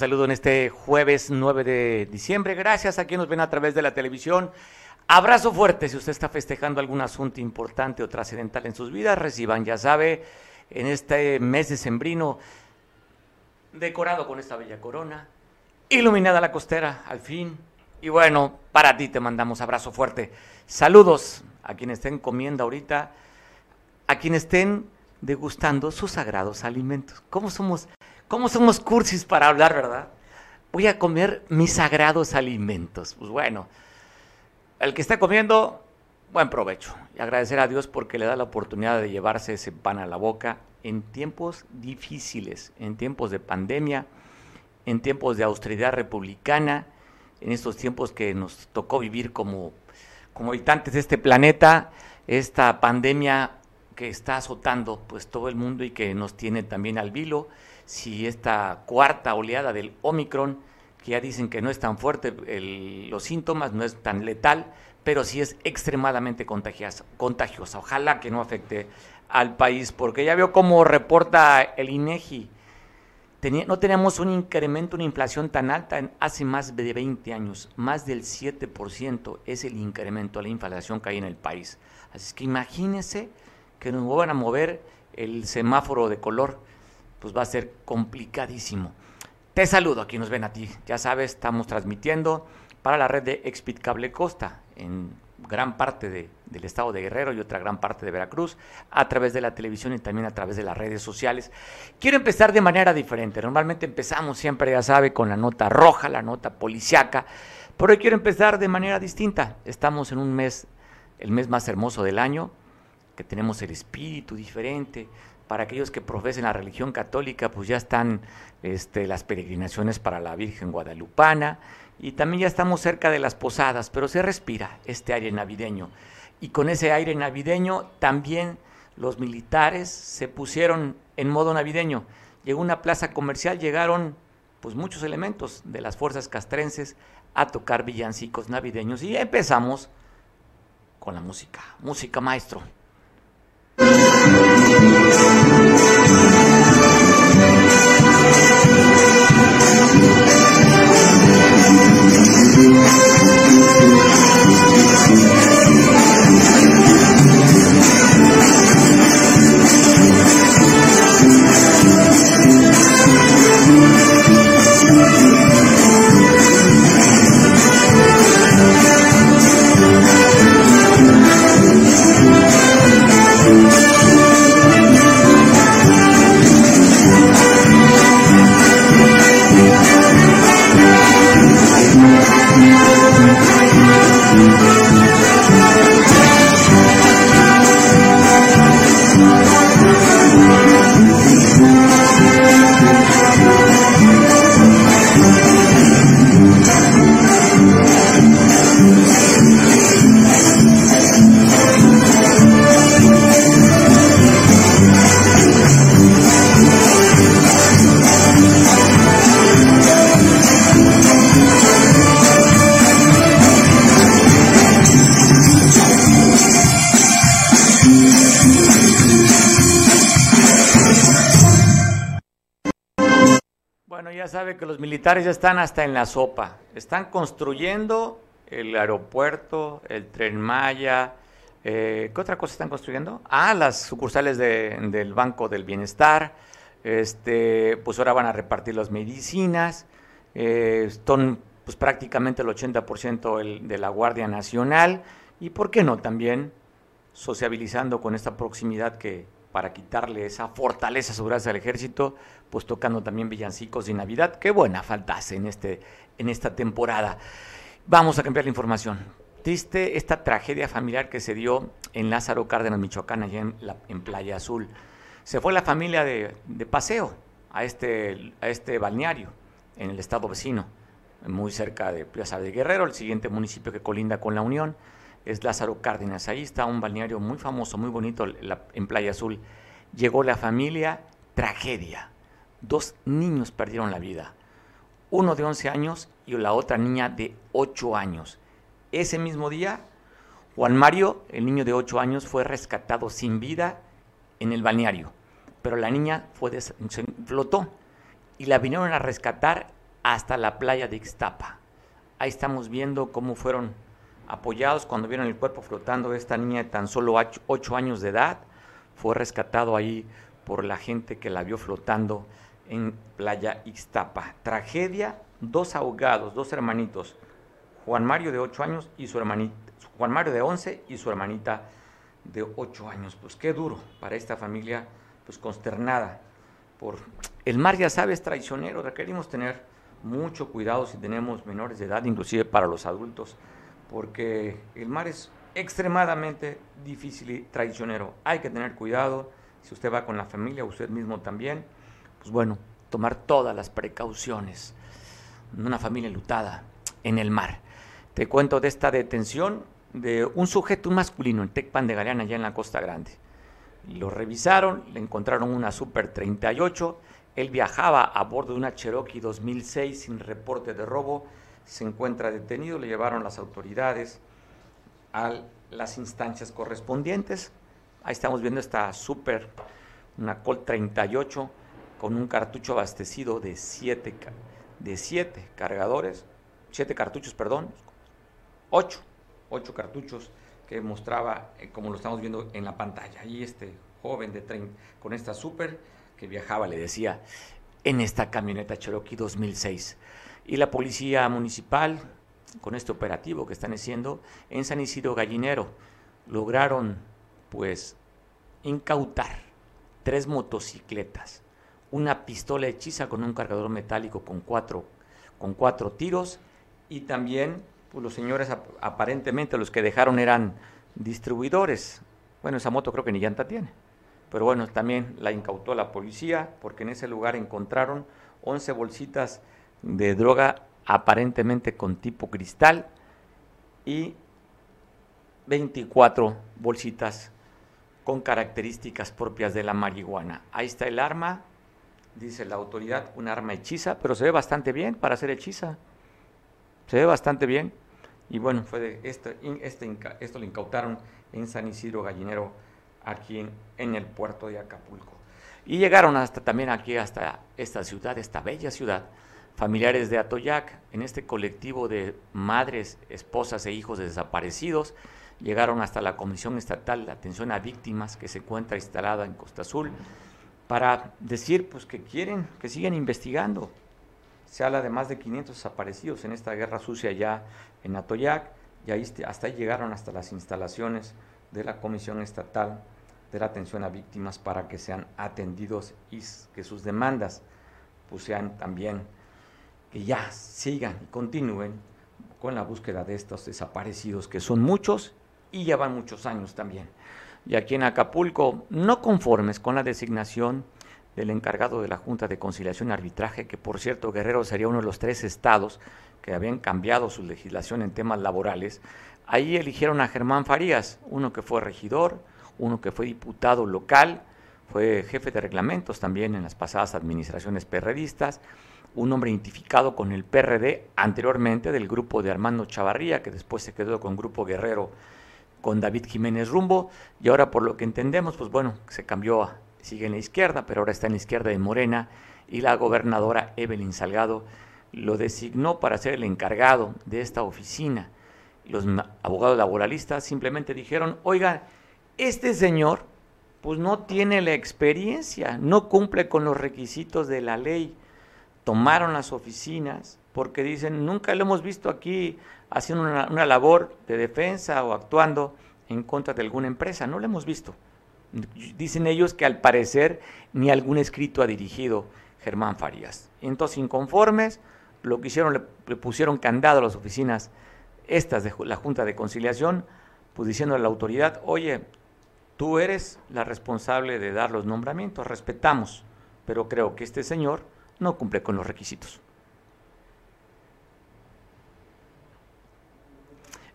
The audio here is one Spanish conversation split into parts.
saludo en este jueves 9 de diciembre. Gracias a quienes nos ven a través de la televisión. Abrazo fuerte si usted está festejando algún asunto importante o trascendental en sus vidas. Reciban, ya sabe, en este mes de sembrino, decorado con esta bella corona, iluminada la costera, al fin. Y bueno, para ti te mandamos abrazo fuerte. Saludos a quienes estén comiendo ahorita, a quienes estén degustando sus sagrados alimentos. ¿Cómo somos, cómo somos cursis para hablar, verdad? Voy a comer mis sagrados alimentos. Pues bueno, el que está comiendo, buen provecho. Y agradecer a Dios porque le da la oportunidad de llevarse ese pan a la boca en tiempos difíciles, en tiempos de pandemia, en tiempos de austeridad republicana, en estos tiempos que nos tocó vivir como, como habitantes de este planeta, esta pandemia que está azotando pues todo el mundo y que nos tiene también al vilo, si esta cuarta oleada del Omicron, que ya dicen que no es tan fuerte los síntomas, no es tan letal, pero sí es extremadamente contagiosa. Ojalá que no afecte al país, porque ya veo cómo reporta el INEGI. Tenía, no teníamos un incremento, una inflación tan alta en hace más de 20 años. Más del 7% es el incremento, la inflación que hay en el país. Así que imagínense que nos vuelvan a mover el semáforo de color, pues va a ser complicadísimo. Te saludo, aquí nos ven a ti. Ya sabes, estamos transmitiendo para la red de Expit Cable Costa en gran parte del estado de Guerrero y otra gran parte de Veracruz, a través de la televisión y también a través de las redes sociales. Quiero empezar de manera diferente. Normalmente empezamos siempre, ya sabe, con la nota roja, la nota policiaca, pero hoy quiero empezar de manera distinta. Estamos en un mes, el mes más hermoso del año, que tenemos el espíritu diferente. Para aquellos que profesen la religión católica, pues ya están este, las peregrinaciones para la Virgen Guadalupana, y también ya estamos cerca de las posadas, pero se respira este aire navideño. Y con ese aire navideño también los militares se pusieron en modo navideño. Llegó una plaza comercial, llegaron pues muchos elementos de las fuerzas castrenses a tocar villancicos navideños y empezamos con la música, música maestro. Que los ya están hasta en la sopa. Están construyendo el aeropuerto, el tren Maya. Eh, ¿Qué otra cosa están construyendo? Ah, las sucursales del Banco del Bienestar. Este, pues ahora van a repartir las medicinas. Eh, son pues prácticamente el 80% de la Guardia Nacional. Y por qué no también sociabilizando con esta proximidad que para quitarle esa fortaleza sobre al ejército, pues tocando también villancicos de Navidad. Qué buena faltase en, este, en esta temporada. Vamos a cambiar la información. Triste esta tragedia familiar que se dio en Lázaro Cárdenas, Michoacán, allá en, en Playa Azul. Se fue la familia de, paseo a este, a este balneario en el estado vecino, muy cerca de Plaza de Guerrero, el siguiente municipio que colinda con la Unión es Lázaro Cárdenas. Ahí está un balneario muy famoso, muy bonito en Playa Azul. Llegó la familia, tragedia. Dos niños perdieron la vida. Uno de 11 años y la otra niña de 8 años. Ese mismo día, Juan Mario, el niño de 8 años, fue rescatado sin vida en el balneario. Pero la niña fue flotó y la vinieron a rescatar hasta la playa de Ixtapa. Ahí estamos viendo cómo fueron apoyados cuando vieron el cuerpo flotando de esta niña de tan solo ocho años de edad. Fue rescatado ahí por la gente que la vio flotando en Playa Ixtapa. Tragedia, dos ahogados, dos hermanitos. Juan Mario de ocho años y su hermanita, Juan Mario de 11 y su hermanita de ocho años. Pues qué duro para esta familia, pues consternada por el mar ya sabes traicionero, requerimos tener mucho cuidado si tenemos menores de edad, inclusive para los adultos, porque el mar es extremadamente difícil y traicionero. Hay que tener cuidado, si usted va con la familia, usted mismo también, pues bueno, tomar todas las precauciones. Una familia lutada en el mar. Te cuento de esta detención de un sujeto, masculino, en Tecpan de Galeana, allá en la Costa Grande. Lo revisaron, le encontraron una Super 38. Él viajaba a bordo de una Cherokee 2006 sin reporte de robo. Se encuentra detenido, le llevaron las autoridades a las instancias correspondientes. Ahí estamos viendo esta Super, una Colt 38 con un cartucho abastecido de 7 de siete cargadores, 7 cartuchos, perdón, 8, 8 cartuchos que mostraba, eh, como lo estamos viendo en la pantalla. Y este joven de tren con esta super que viajaba, le decía, en esta camioneta Cherokee 2006. Y la policía municipal, con este operativo que están haciendo en San Isidro Gallinero, lograron pues incautar tres motocicletas, una pistola hechiza con un cargador metálico con cuatro, con cuatro tiros y también pues los señores aparentemente los que dejaron eran distribuidores. Bueno, esa moto creo que ni llanta tiene. Pero bueno, también la incautó la policía porque en ese lugar encontraron 11 bolsitas de droga aparentemente con tipo cristal y 24 bolsitas con características propias de la marihuana. Ahí está el arma, dice la autoridad, un arma hechiza, pero se ve bastante bien para ser hechiza. Se ve bastante bien. Y bueno, fue de este, esto lo incautaron en San Isidro Gallinero, aquí en, el puerto de Acapulco. Y llegaron hasta también aquí, hasta esta ciudad, esta bella ciudad, familiares de Atoyac, en este colectivo de madres, esposas e hijos de desaparecidos, llegaron hasta la Comisión Estatal de Atención a Víctimas que se encuentra instalada en Costa Azul para decir pues que quieren que sigan investigando. Se habla de más de 500 desaparecidos en esta guerra sucia ya en Atoyac y ahí, hasta ahí llegaron hasta las instalaciones de la Comisión Estatal de la Atención a Víctimas para que sean atendidos y que sus demandas pues sean también, que ya sigan y continúen con la búsqueda de estos desaparecidos, que son muchos y llevan muchos años también. Y aquí en Acapulco, no conformes con la designación del encargado de la Junta de Conciliación y Arbitraje, que por cierto Guerrero sería uno de los tres estados que habían cambiado su legislación en temas laborales, ahí eligieron a Germán Farías, uno que fue regidor, uno que fue diputado local, fue jefe de reglamentos también en las pasadas administraciones perredistas, un hombre identificado con el PRD anteriormente del grupo de Armando Chavarría, que después se quedó con Grupo Guerrero con David Jiménez Rumbo, y ahora por lo que entendemos, pues bueno, se cambió, sigue en la izquierda, pero ahora está en la izquierda de Morena, y la gobernadora Evelyn Salgado lo designó para ser el encargado de esta oficina. Los abogados laboralistas simplemente dijeron, oiga, este señor pues no tiene la experiencia, no cumple con los requisitos de la ley. Tomaron las oficinas porque dicen, nunca lo hemos visto aquí haciendo una, labor de defensa o actuando en contra de alguna empresa, no lo hemos visto. Dicen ellos que al parecer ni algún escrito ha dirigido Germán Farías. Entonces, inconformes, lo que hicieron, le, pusieron candado a las oficinas estas de la Junta de Conciliación, pues diciendo a la autoridad, oye, tú eres la responsable de dar los nombramientos, respetamos, pero creo que este señor no cumple con los requisitos.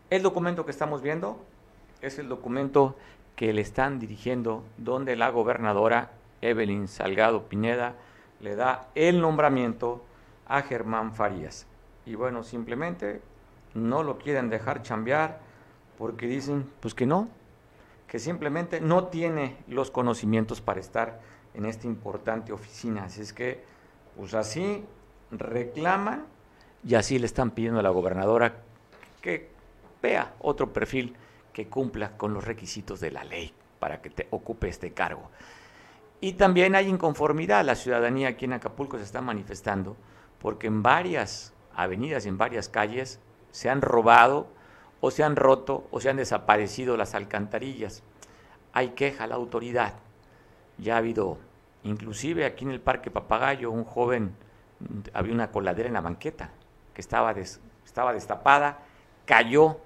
El documento que estamos viendo es el documento que le están dirigiendo, donde la gobernadora Evelyn Salgado Pineda le da el nombramiento a Germán Farías. Y bueno, simplemente no lo quieren dejar chambear porque dicen pues que no, que simplemente no tiene los conocimientos para estar en esta importante oficina. Así es que, pues así reclaman y así le están pidiendo a la gobernadora que vea otro perfil que cumpla con los requisitos de la ley para que te ocupe este cargo. Y también hay inconformidad, la ciudadanía aquí en Acapulco se está manifestando porque en varias avenidas en varias calles se han robado o se han roto o se han desaparecido las alcantarillas. Hay queja a la autoridad. Ya ha habido, inclusive aquí en el Parque Papagayo, un joven, había una coladera en la banqueta que estaba, estaba destapada, cayó,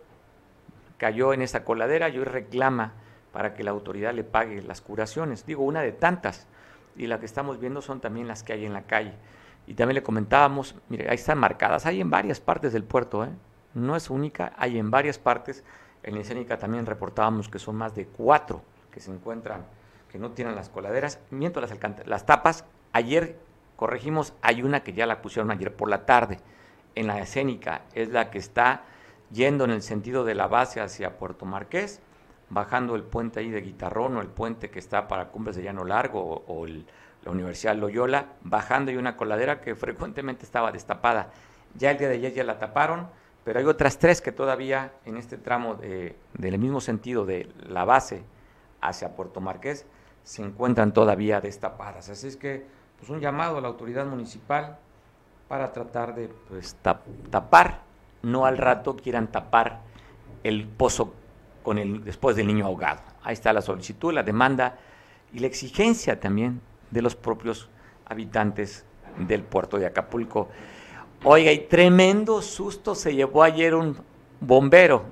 cayó en esa coladera y hoy reclama para que la autoridad le pague las curaciones. Digo, una de tantas. Y la que estamos viendo son también las que hay en la calle. Y también le comentábamos, mire, ahí están marcadas, hay en varias partes del puerto, ¿eh? no es única, hay en varias partes. En la escénica también reportábamos que son más de cuatro que se encuentran, que no tienen las coladeras. Miento las, las tapas, ayer corregimos, hay una que ya la pusieron ayer por la tarde. En la escénica es la que está yendo en el sentido de la base hacia Puerto Marqués, bajando el puente ahí de Guitarrón o el puente que está para Cumbres de Llano Largo o, la Universidad Loyola, bajando y una coladera que frecuentemente estaba destapada. Ya el día de ayer ya la taparon, pero hay otras tres que todavía en este tramo de, del mismo sentido de la base hacia Puerto Marqués se encuentran todavía destapadas. Así es que pues un llamado a la autoridad municipal para tratar de pues, tapar, no al rato quieran tapar el pozo con el, después del niño ahogado. Ahí está la solicitud, la demanda y la exigencia también de los propios habitantes del puerto de Acapulco. Oiga, y tremendo susto se llevó ayer un bombero.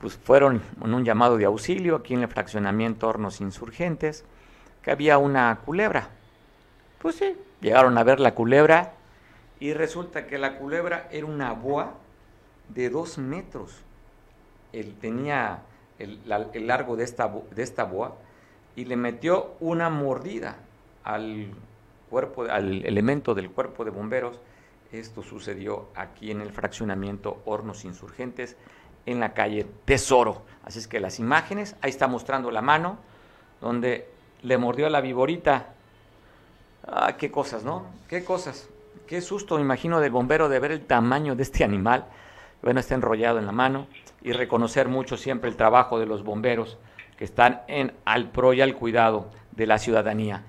Pues fueron en un llamado de auxilio aquí en el fraccionamiento Hornos Insurgentes, que había una culebra. Pues sí, llegaron a ver la culebra y resulta que la culebra era una boa de dos metros él tenía el, largo de esta, de esta boa y le metió una mordida al cuerpo, al elemento del cuerpo de bomberos. Esto sucedió aquí en el fraccionamiento Hornos Insurgentes, en la calle Tesoro. Así es que las imágenes, ahí está mostrando la mano, donde le mordió a la viborita. Ah, qué cosas, ¿no? Qué cosas. Qué susto, me imagino, del bombero de ver el tamaño de este animal. Bueno, está enrollado en la mano y reconocer mucho siempre el trabajo de los bomberos que están en al pro y al cuidado de la ciudadanía.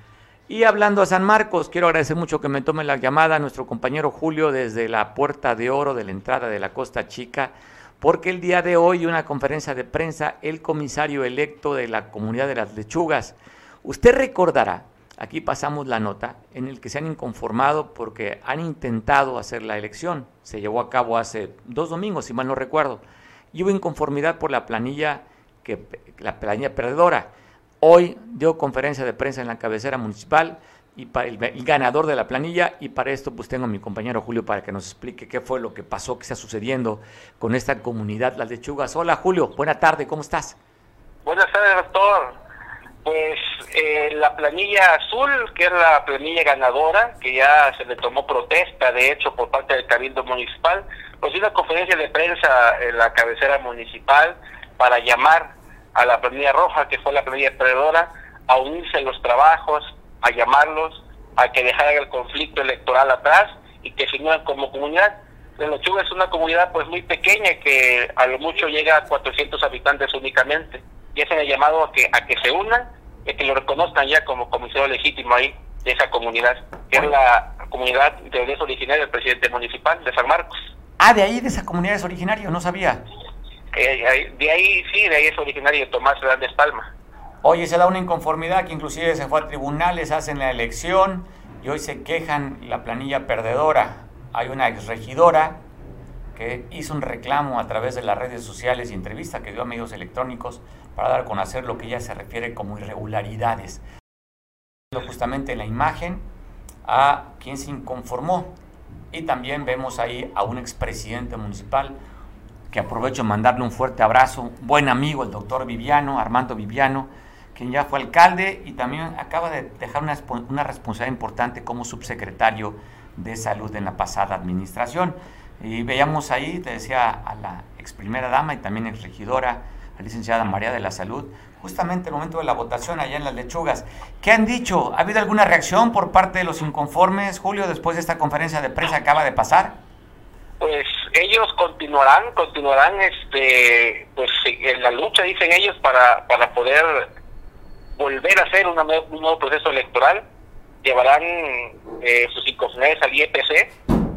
Y hablando a San Marcos, quiero agradecer mucho que me tome la llamada a nuestro compañero Julio desde la Puerta de Oro de la entrada de la Costa Chica, porque el día de hoy una conferencia de prensa el comisario electo de la comunidad de las lechugas. Usted recordará, aquí pasamos la nota, en el que se han inconformado porque han intentado hacer la elección. Se llevó a cabo hace dos domingos, si mal no recuerdo y hubo inconformidad por la planilla, que, la planilla perdedora. Hoy dio conferencia de prensa en la cabecera municipal y para el, ganador de la planilla y para esto pues tengo a mi compañero Julio para que nos explique qué fue lo que pasó, qué está sucediendo con esta comunidad, las lechugas. Hola Julio, buena tarde, ¿cómo estás? Buenas tardes doctor. Pues eh, la planilla azul, que es la planilla ganadora, que ya se le tomó protesta, de hecho, por parte del Cabildo Municipal, pues una conferencia de prensa en la cabecera municipal para llamar a la planilla roja, que fue la planilla perdedora, a unirse en los trabajos, a llamarlos, a que dejaran el conflicto electoral atrás y que se unan como comunidad. La Lechuga es una comunidad pues muy pequeña que a lo mucho llega a 400 habitantes únicamente. Y hacen el llamado a que, a que se unan y que lo reconozcan ya como comisario legítimo ahí de esa comunidad, que es la comunidad de origen originaria del presidente municipal de San Marcos. Ah, de ahí, de esa comunidad es originario, no sabía. Eh, de ahí, sí, de ahí es originario Tomás Hernández Palma. Oye, se da una inconformidad que inclusive se fue a tribunales, hacen la elección y hoy se quejan la planilla perdedora. Hay una exregidora que hizo un reclamo a través de las redes sociales y entrevista que dio a medios electrónicos para dar a conocer lo que ella se refiere como irregularidades. Justamente la imagen a quien se inconformó y también vemos ahí a un expresidente municipal que aprovecho mandarle un fuerte abrazo, buen amigo, el doctor Viviano, Armando Viviano, quien ya fue alcalde y también acaba de dejar una, una responsabilidad importante como subsecretario de salud en la pasada administración. Y veíamos ahí, te decía, a la ex primera dama y también ex regidora la licenciada María de la Salud, justamente el momento de la votación allá en las lechugas. ¿Qué han dicho? ¿Ha habido alguna reacción por parte de los inconformes, Julio, después de esta conferencia de prensa que acaba de pasar? Pues ellos continuarán, continuarán este, pues en la lucha, dicen ellos, para, para poder volver a hacer un nuevo proceso electoral. Llevarán eh, sus inconformes al IEPC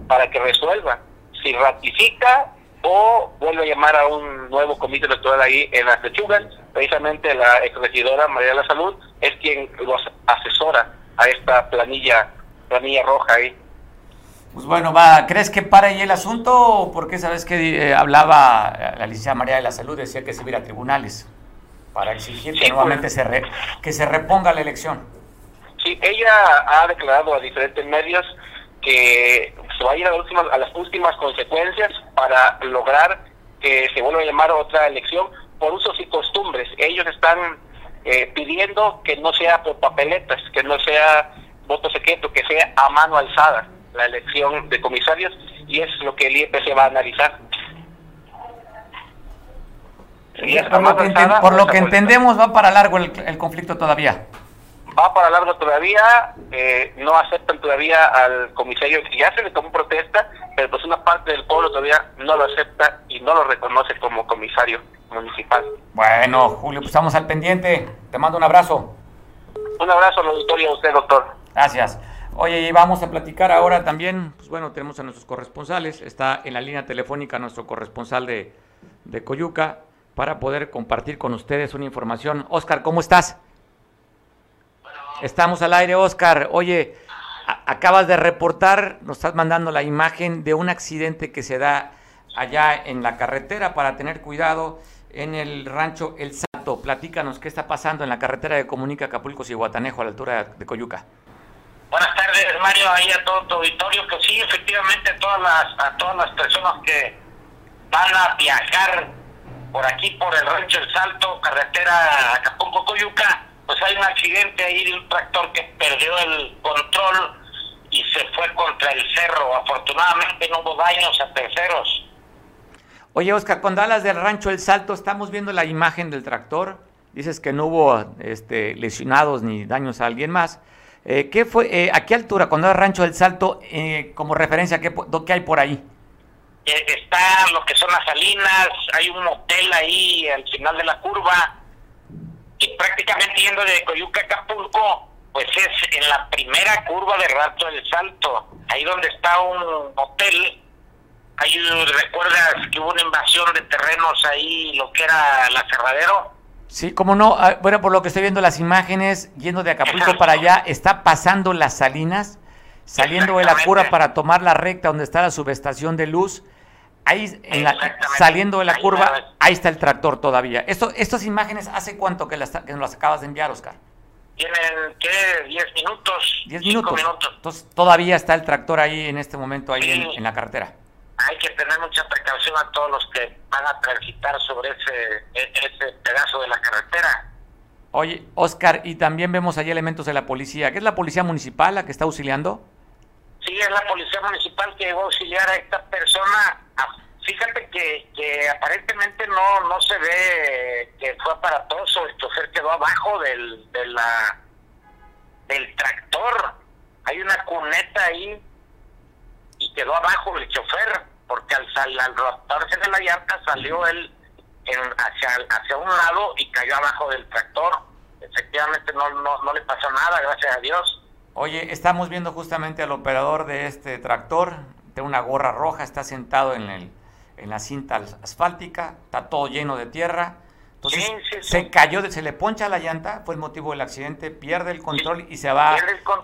para que resuelva si ratifica o vuelve a llamar a un nuevo comité electoral ahí en las. Precisamente la exregidora María de la Salud es quien los asesora a esta planilla, planilla roja ahí. Pues bueno, va, ¿crees que para ahí el asunto? Porque sabes que eh, hablaba la licenciada María de la Salud, decía que se hubiera tribunales para exigir que nuevamente pues. se que se reponga la elección. Sí, ella ha declarado a diferentes medios que se va a ir a, las últimas consecuencias para lograr que se vuelva a llamar a otra elección por usos y costumbres. Ellos están eh, pidiendo que no sea por papeletas, que no sea voto secreto, que sea a mano alzada la elección de comisarios y es lo que el IEP va a analizar. Por lo que, entendemos va para largo el conflicto todavía va para largo todavía, eh, no aceptan todavía al comisario ya se le tomó protesta, pero pues una parte del pueblo todavía no lo acepta y no lo reconoce como comisario municipal. Bueno, Julio, pues estamos al pendiente. Te mando un abrazo. Un abrazo al auditorio a usted, doctor. Gracias. Oye, y vamos a platicar ahora también, pues bueno, tenemos a nuestros corresponsales. Está en la línea telefónica nuestro corresponsal de, de Coyuca para poder compartir con ustedes una información. Oscar, ¿cómo estás? Estamos al aire, Oscar. Oye, acabas de reportar, nos estás mandando la imagen de un accidente que se da allá en la carretera para tener cuidado en el rancho El Salto. Platícanos qué está pasando en la carretera de comunica Acapulco y Guatanejo a la altura de Coyuca. Buenas tardes, Mario, ahí a todo tu auditorio. Pues sí, efectivamente, a todas las, a todas las personas que van a viajar por aquí, por el rancho El Salto, carretera Acapulco-Coyuca, pues hay un accidente ahí de un tractor que perdió el control y se fue contra el cerro. Afortunadamente no hubo daños a terceros. Oye, Oscar, cuando hablas del rancho El Salto, estamos viendo la imagen del tractor. Dices que no hubo este, lesionados ni daños a alguien más. Eh, ¿qué fue, eh, ¿A qué altura, cuando es Rancho del Salto, eh, como referencia, ¿qué, qué hay por ahí? Está lo que son las salinas, hay un hotel ahí al final de la curva, y prácticamente yendo de Coyuca a Acapulco, pues es en la primera curva de Rato del Salto, ahí donde está un hotel. Ahí recuerdas que hubo una invasión de terrenos ahí, lo que era la Cerradero. Sí, como no, ah, bueno, por lo que estoy viendo las imágenes, yendo de Acapulco para allá, está pasando las salinas, saliendo de la curva para tomar la recta donde está la subestación de luz Ahí, en la, saliendo de la curva, ahí está el tractor todavía. Esto, ¿Estas imágenes hace cuánto que las, que nos las acabas de enviar, Oscar? Tienen, ¿qué? 10 minutos. 10 minutos. Entonces, todavía está el tractor ahí en este momento, ahí en, la carretera. Hay que tener mucha precaución a todos los que van a transitar sobre ese, e, ese pedazo de la carretera. Oye, Oscar, y también vemos ahí elementos de la policía. ¿Qué es la policía municipal la que está auxiliando? Sí, es la policía municipal que va a auxiliar a esta persona. Fíjate que, que aparentemente no no se ve que fue aparatoso, el chofer quedó abajo del, de la, del tractor. Hay una cuneta ahí y quedó abajo el chofer, porque al, al rotarse de la llanta salió él en, hacia, hacia un lado y cayó abajo del tractor. Efectivamente no, no, no le pasó nada, gracias a Dios Oye, estamos viendo justamente al operador de este tractor, de una gorra roja, está sentado en, el, en la cinta asfáltica, está todo lleno de tierra. Entonces se cayó, se le poncha la llanta, fue el motivo del accidente, pierde el control y se va,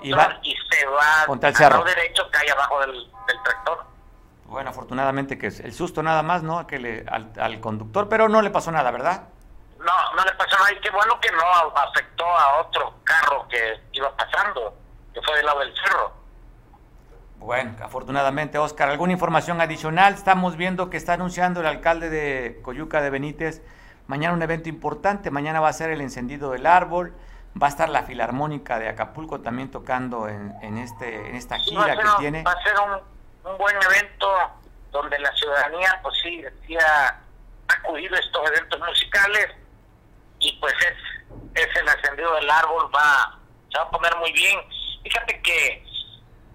y, va y se va contra el cerro. derecho cae abajo del, tractor. Bueno, afortunadamente que es el susto nada más, ¿no? Que le, al, al, conductor, pero no le pasó nada, ¿verdad? No, no le pasó nada y qué bueno que no afectó a otro carro que iba pasando fue del lado del cerro. Bueno, afortunadamente, Oscar, ¿alguna información adicional? Estamos viendo que está anunciando el alcalde de Coyuca de Benítez mañana un evento importante. Mañana va a ser el encendido del árbol. Va a estar la Filarmónica de Acapulco también tocando en, en este en esta gira que tiene. Va a ser un, buen evento donde la ciudadanía, pues sí, decía acudir a estos eventos musicales y pues es, es el encendido del árbol, va, se va a poner muy bien. Fíjate que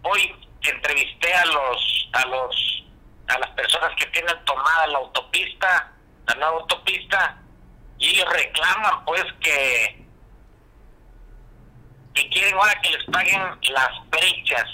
hoy entrevisté a los, a los, a las personas que tienen tomada la autopista, la nueva autopista, y ellos reclaman pues que, que quieren ahora que les paguen las brechas,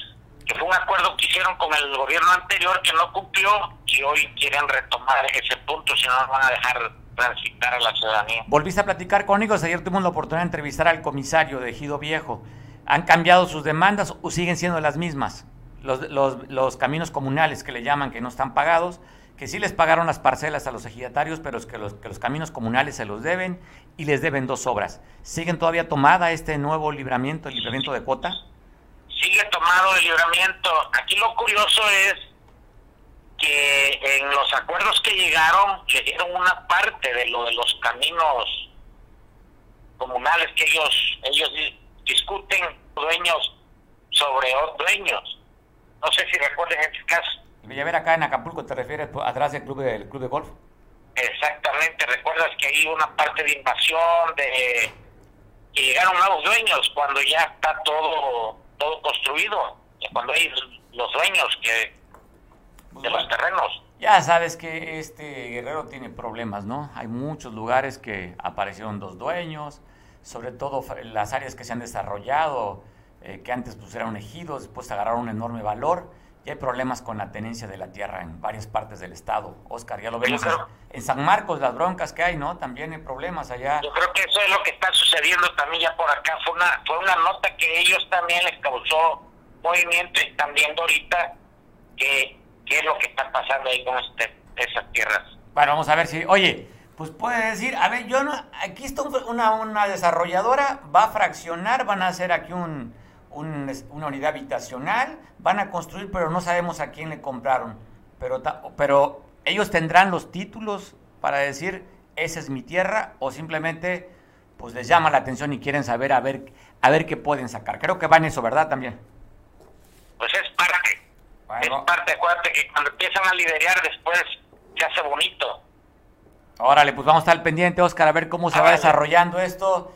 que fue un acuerdo que hicieron con el gobierno anterior que no cumplió y hoy quieren retomar ese punto, si no nos van a dejar transitar a la ciudadanía. Volviste a platicar con ellos, ayer tuvimos la oportunidad de entrevistar al comisario de Ejido Viejo. ¿Han cambiado sus demandas o siguen siendo las mismas? Los, los, los caminos comunales que le llaman que no están pagados, que sí les pagaron las parcelas a los ejidatarios, pero es que los, que los caminos comunales se los deben y les deben dos obras. ¿Siguen todavía tomada este nuevo libramiento, el libramiento de cuota? Sigue tomado el libramiento. Aquí lo curioso es que en los acuerdos que llegaron, le dieron una parte de lo de los caminos comunales que ellos ellos discuten dueños sobre dueños. No sé si recuerden este caso. ver acá en Acapulco, ¿te refieres atrás del club de, club de golf? Exactamente, recuerdas que hay una parte de invasión, de que llegaron nuevos dueños cuando ya está todo todo construido, cuando hay los dueños que de los terrenos. Ya sabes que este Guerrero tiene problemas, ¿no? Hay muchos lugares que aparecieron dos dueños, sobre todo las áreas que se han desarrollado, eh, que antes pues eran ejidos, después agarraron un enorme valor. Y hay problemas con la tenencia de la tierra en varias partes del estado. Oscar, ya lo vemos en, San Marcos, las broncas que hay, ¿no? También hay problemas allá. Yo creo que eso es lo que está sucediendo también ya por acá. Fue una, fue una nota que ellos también les causó movimiento y están viendo ahorita que qué es lo que está pasando ahí con este, esas tierras. Bueno, vamos a ver si, oye, pues puede decir, a ver, yo no, aquí está una, una desarrolladora, va a fraccionar, van a hacer aquí un, una unidad habitacional, van a construir, pero no sabemos a quién le compraron. Pero, pero ellos tendrán los títulos para decir, esa es mi tierra, o simplemente pues les llama la atención y quieren saber a ver, a ver qué pueden sacar. Creo que va en eso, ¿verdad? También. Pues es parte. Es parte, acuérdate que cuando empiezan a liderar después se hace bonito. Órale, pues vamos a estar pendiente, Oscar, a ver cómo se va desarrollando esto,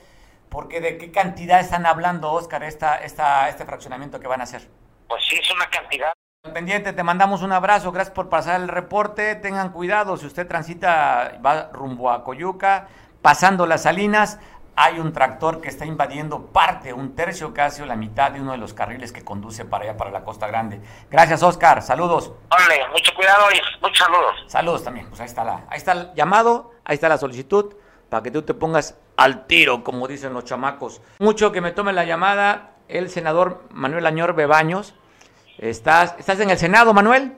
porque de qué cantidad están hablando, Oscar, esta, esta, este fraccionamiento que van a hacer. Pues sí, es una cantidad. Pendiente, te mandamos un abrazo, gracias por pasar el reporte, tengan cuidado, si usted transita, va rumbo a Coyuca, pasando las salinas, hay un tractor que está invadiendo parte, un tercio casi o la mitad de uno de los carriles que conduce para allá, para la Costa Grande. Gracias, Oscar. Saludos. Ole, mucho cuidado y muchos saludos. Saludos también. Pues ahí está, la, ahí está el llamado, ahí está la solicitud para que tú te pongas al tiro, como dicen los chamacos. Mucho que me tome la llamada el senador Manuel Añor Bebaños. ¿Estás, ¿Estás en el Senado, Manuel?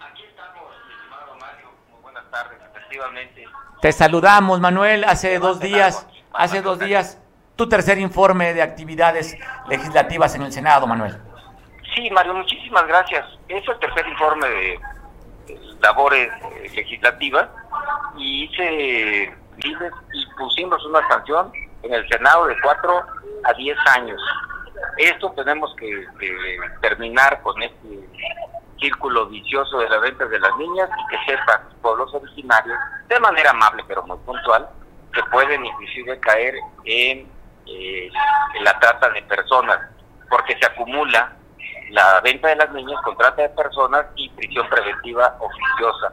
Aquí estamos, mi estimado Mario. Muy buenas tardes, efectivamente. Te saludamos, Manuel, hace dos días hace dos días tu tercer informe de actividades legislativas en el Senado, Manuel. Sí, Mario, muchísimas gracias. Es el tercer informe de labores eh, legislativas y hice y pusimos una sanción en el Senado de cuatro a diez años. Esto tenemos que, terminar con este círculo vicioso de la venta de las niñas y que sepan los pueblos originarios, de manera amable pero muy puntual, que pueden inclusive caer en, eh, en la trata de personas, porque se acumula la venta de las niñas con trata de personas y prisión preventiva oficiosa.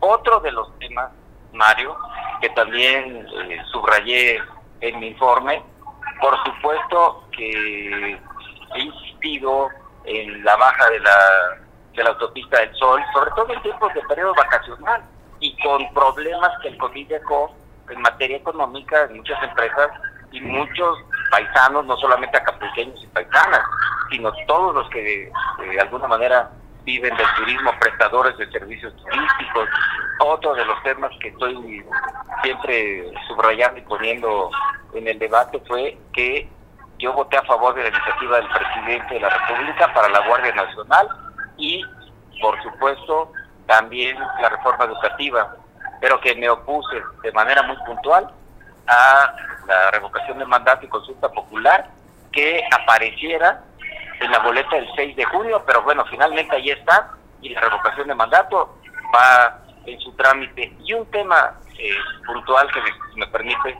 Otro de los temas, Mario, que también eh, subrayé en mi informe, por supuesto que he insistido en la baja de la, de la autopista del Sol, sobre todo en tiempos de periodo vacacional y con problemas que el COVID dejó en materia económica en muchas empresas y muchos paisanos, no solamente acapulqueños y paisanas, sino todos los que de alguna manera viven del turismo, prestadores de servicios turísticos. Otro de los temas que estoy siempre subrayando y poniendo en el debate fue que yo voté a favor de la iniciativa del presidente de la República para la Guardia Nacional y, por supuesto, también la reforma educativa pero que me opuse de manera muy puntual a la revocación de mandato y consulta popular que apareciera en la boleta del 6 de junio, pero bueno, finalmente ahí está y la revocación de mandato va en su trámite. Y un tema eh, puntual que me, permite,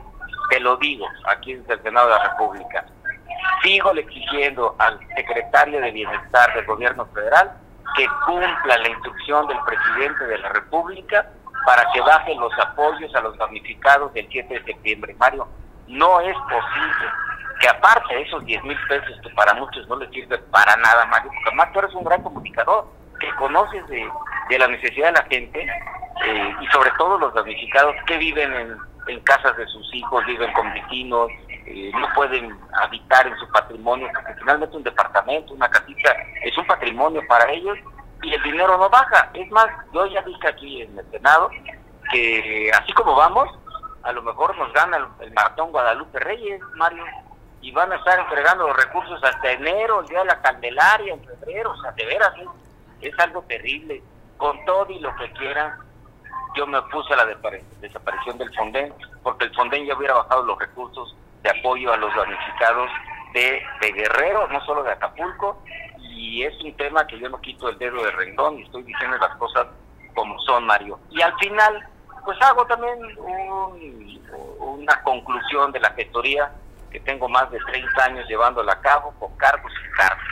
te lo digo aquí desde el Senado de la República. Sigo exigiendo al secretario de Bienestar del Gobierno Federal que cumpla la instrucción del presidente de la República para que bajen los apoyos a los damnificados del 7 de septiembre. Mario, no es posible que aparte de esos 10 mil pesos que para muchos no les sirve para nada, Mario, porque además tú eres un gran comunicador, que conoces de, la necesidad de la gente eh, y sobre todo los damnificados que viven en, casas de sus hijos, viven con vecinos, eh, no pueden habitar en su patrimonio, porque finalmente un departamento, una casita, es un patrimonio para ellos y el dinero no baja. Es más, yo ya dije aquí en el Senado que así como vamos, a lo mejor nos gana el, el maratón Guadalupe Reyes, Mario, y van a estar entregando los recursos hasta enero, el día de la Candelaria, en febrero, o sea, de veras, es, algo terrible. Con todo y lo que quieran, yo me puse a la desaparición del Fonden, porque el Fonden ya hubiera bajado los recursos de apoyo a los damnificados de, de Guerrero, no solo de Acapulco, y es un tema que yo no quito el dedo de rendón y estoy diciendo las cosas como son, Mario. Y al final, pues hago también una conclusión de la gestoría que tengo más de 30 años llevándola a cabo con cargos y cargos.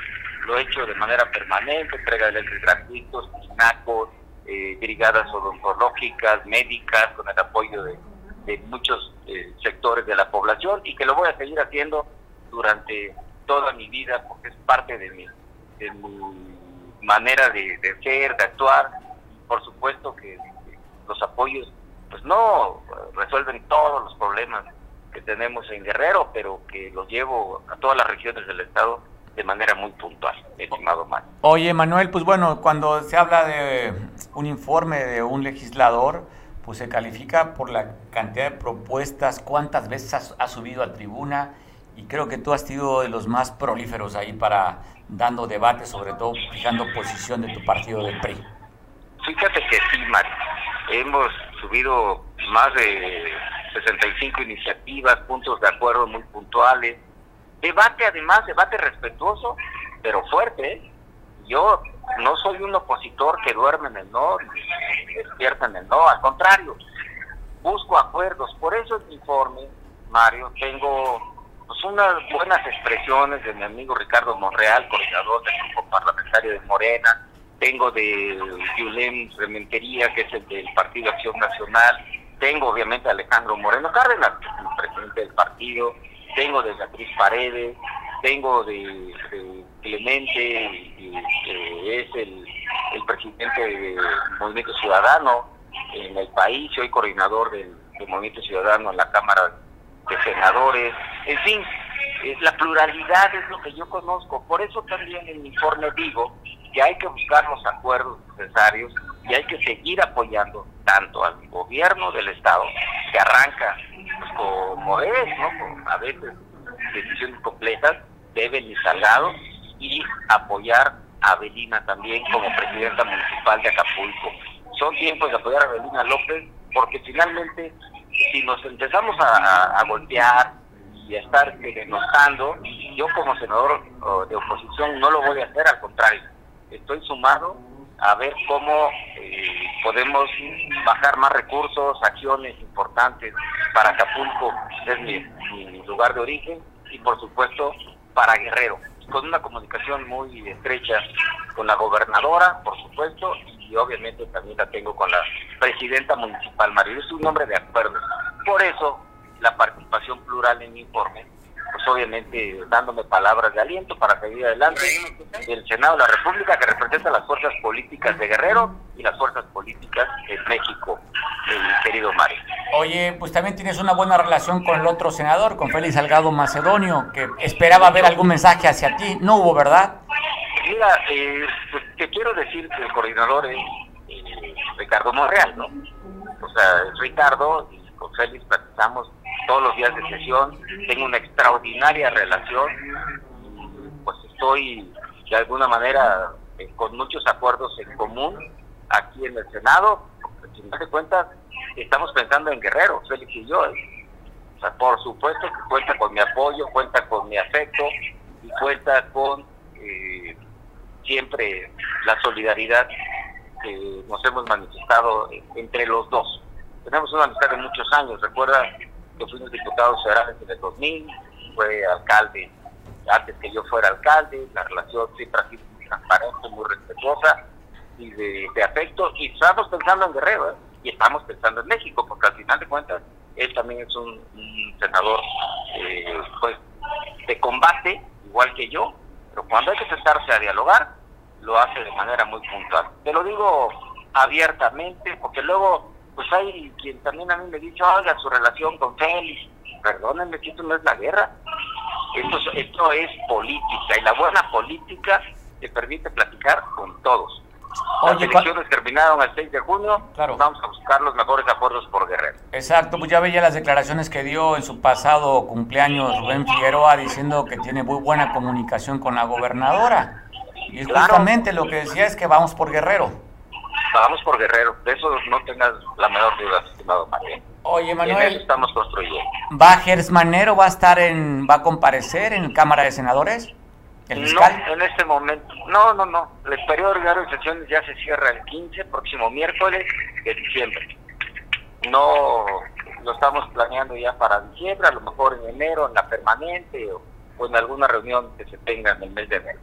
Lo he hecho de manera permanente, entrega de lentes gratuitos, INACO, eh, brigadas odontológicas, médicas, con el apoyo de, muchos eh, sectores de la población y que lo voy a seguir haciendo durante toda mi vida porque es parte de mi, de mi manera de, de ser, de actuar. Por supuesto que los apoyos pues no resuelven todos los problemas que tenemos en Guerrero, pero que los llevo a todas las regiones del estado de manera muy puntual, estimado Manuel. Oye, Manuel, pues bueno, cuando se habla de un informe de un legislador, pues se califica por la cantidad de propuestas, cuántas veces has, subido a tribuna, y creo que tú has sido de los más prolíferos ahí para dando debate, sobre todo fijando posición de tu partido del PRI. Fíjate que sí, Mario. Hemos subido más de 65 iniciativas, puntos de acuerdo muy puntuales. Debate además, debate respetuoso, pero fuerte. ¿eh? Yo no soy un opositor que duerme en el no, despierta en el no, al contrario, busco acuerdos. Por eso en mi informe, Mario, tengo pues, unas buenas expresiones de mi amigo Ricardo Monreal, coordinador del grupo parlamentario de Morena, tengo de Yulem Rementería, que es el del Partido Acción Nacional, tengo obviamente a Alejandro Moreno Cárdenas, el presidente del partido, tengo de Beatriz Paredes, tengo de, Clemente, que es el, presidente del Movimiento Ciudadano en el país, soy coordinador del, Movimiento Ciudadano en la Cámara de Senadores, en fin, la pluralidad es lo que yo conozco, por eso también en mi informe digo que hay que buscar los acuerdos necesarios y hay que seguir apoyando tanto al gobierno del Estado, que arranca pues, como es, a veces decisiones completas, deben ir Salgado, y apoyar a Belina también como presidenta municipal de Acapulco. Son tiempos de apoyar a Belina López porque finalmente si nos empezamos a, golpear y a estar denostando, yo como senador de oposición no lo voy a hacer, al contrario, estoy sumado a ver cómo eh, podemos bajar más recursos, acciones importantes para Acapulco, es mi, lugar de origen, y por supuesto para Guerrero, con una comunicación muy estrecha con la gobernadora, por supuesto, y obviamente también la tengo con la presidenta municipal, María. Es un hombre de acuerdo. Por eso, la participación plural en mi informe pues obviamente dándome palabras de aliento para seguir adelante del Senado de la República que representa las fuerzas políticas de Guerrero y las fuerzas políticas de México, el querido Mario. Oye, pues también tienes una buena relación con el otro senador, con Félix Salgado Macedonio, que esperaba ver algún mensaje hacia ti. No hubo, ¿verdad? Mira, eh, pues, te quiero decir que el coordinador es eh, Ricardo Monreal, ¿no? O sea, Ricardo y con Félix platicamos todos los días de sesión, tengo una extraordinaria relación, pues estoy de alguna manera eh, con muchos acuerdos en común aquí en el Senado, si no te cuentas, estamos pensando en Guerrero, Félix y yo. ¿eh? O sea, por supuesto que cuenta con mi apoyo, cuenta con mi afecto y cuenta con eh, siempre la solidaridad que nos hemos manifestado entre los dos. Tenemos una amistad de muchos años, recuerda que fuimos diputados federales en el 2000, fue alcalde antes que yo fuera alcalde, la relación siempre ha sido muy transparente, muy respetuosa y de, afecto, y estamos pensando en Guerrero, ¿eh? y estamos pensando en México, porque al final de cuentas, él también es un, senador eh, pues de combate, igual que yo, pero cuando hay que sentarse a dialogar, lo hace de manera muy puntual. Te lo digo abiertamente, porque luego, pues hay quien también a mí me dice, oiga, su relación con Félix, perdónenme, que esto no es la guerra, esto, esto es política, y la buena política te permite platicar con todos. Las elecciones terminaron el 6 de junio. Vamos a buscar los mejores acuerdos por Guerrero. Exacto, pues ya veía las declaraciones que dio en su pasado cumpleaños Rubén Figueroa diciendo que tiene muy buena comunicación con la gobernadora. Y justamente lo que decía es que vamos por Guerrero. Vamos por Guerrero, de eso no tengas la menor duda, estimado María. Oye, Manuel. estamos construyendo. ¿Va Gers Manero, va a estar en, va a comparecer en Cámara de Senadores? No, en este momento. No, no, no. El periodo ordinario de sesiones ya se cierra el 15, próximo miércoles de diciembre. No lo estamos planeando ya para diciembre, a lo mejor en enero, en la permanente o, en alguna reunión que se tenga en el mes de enero.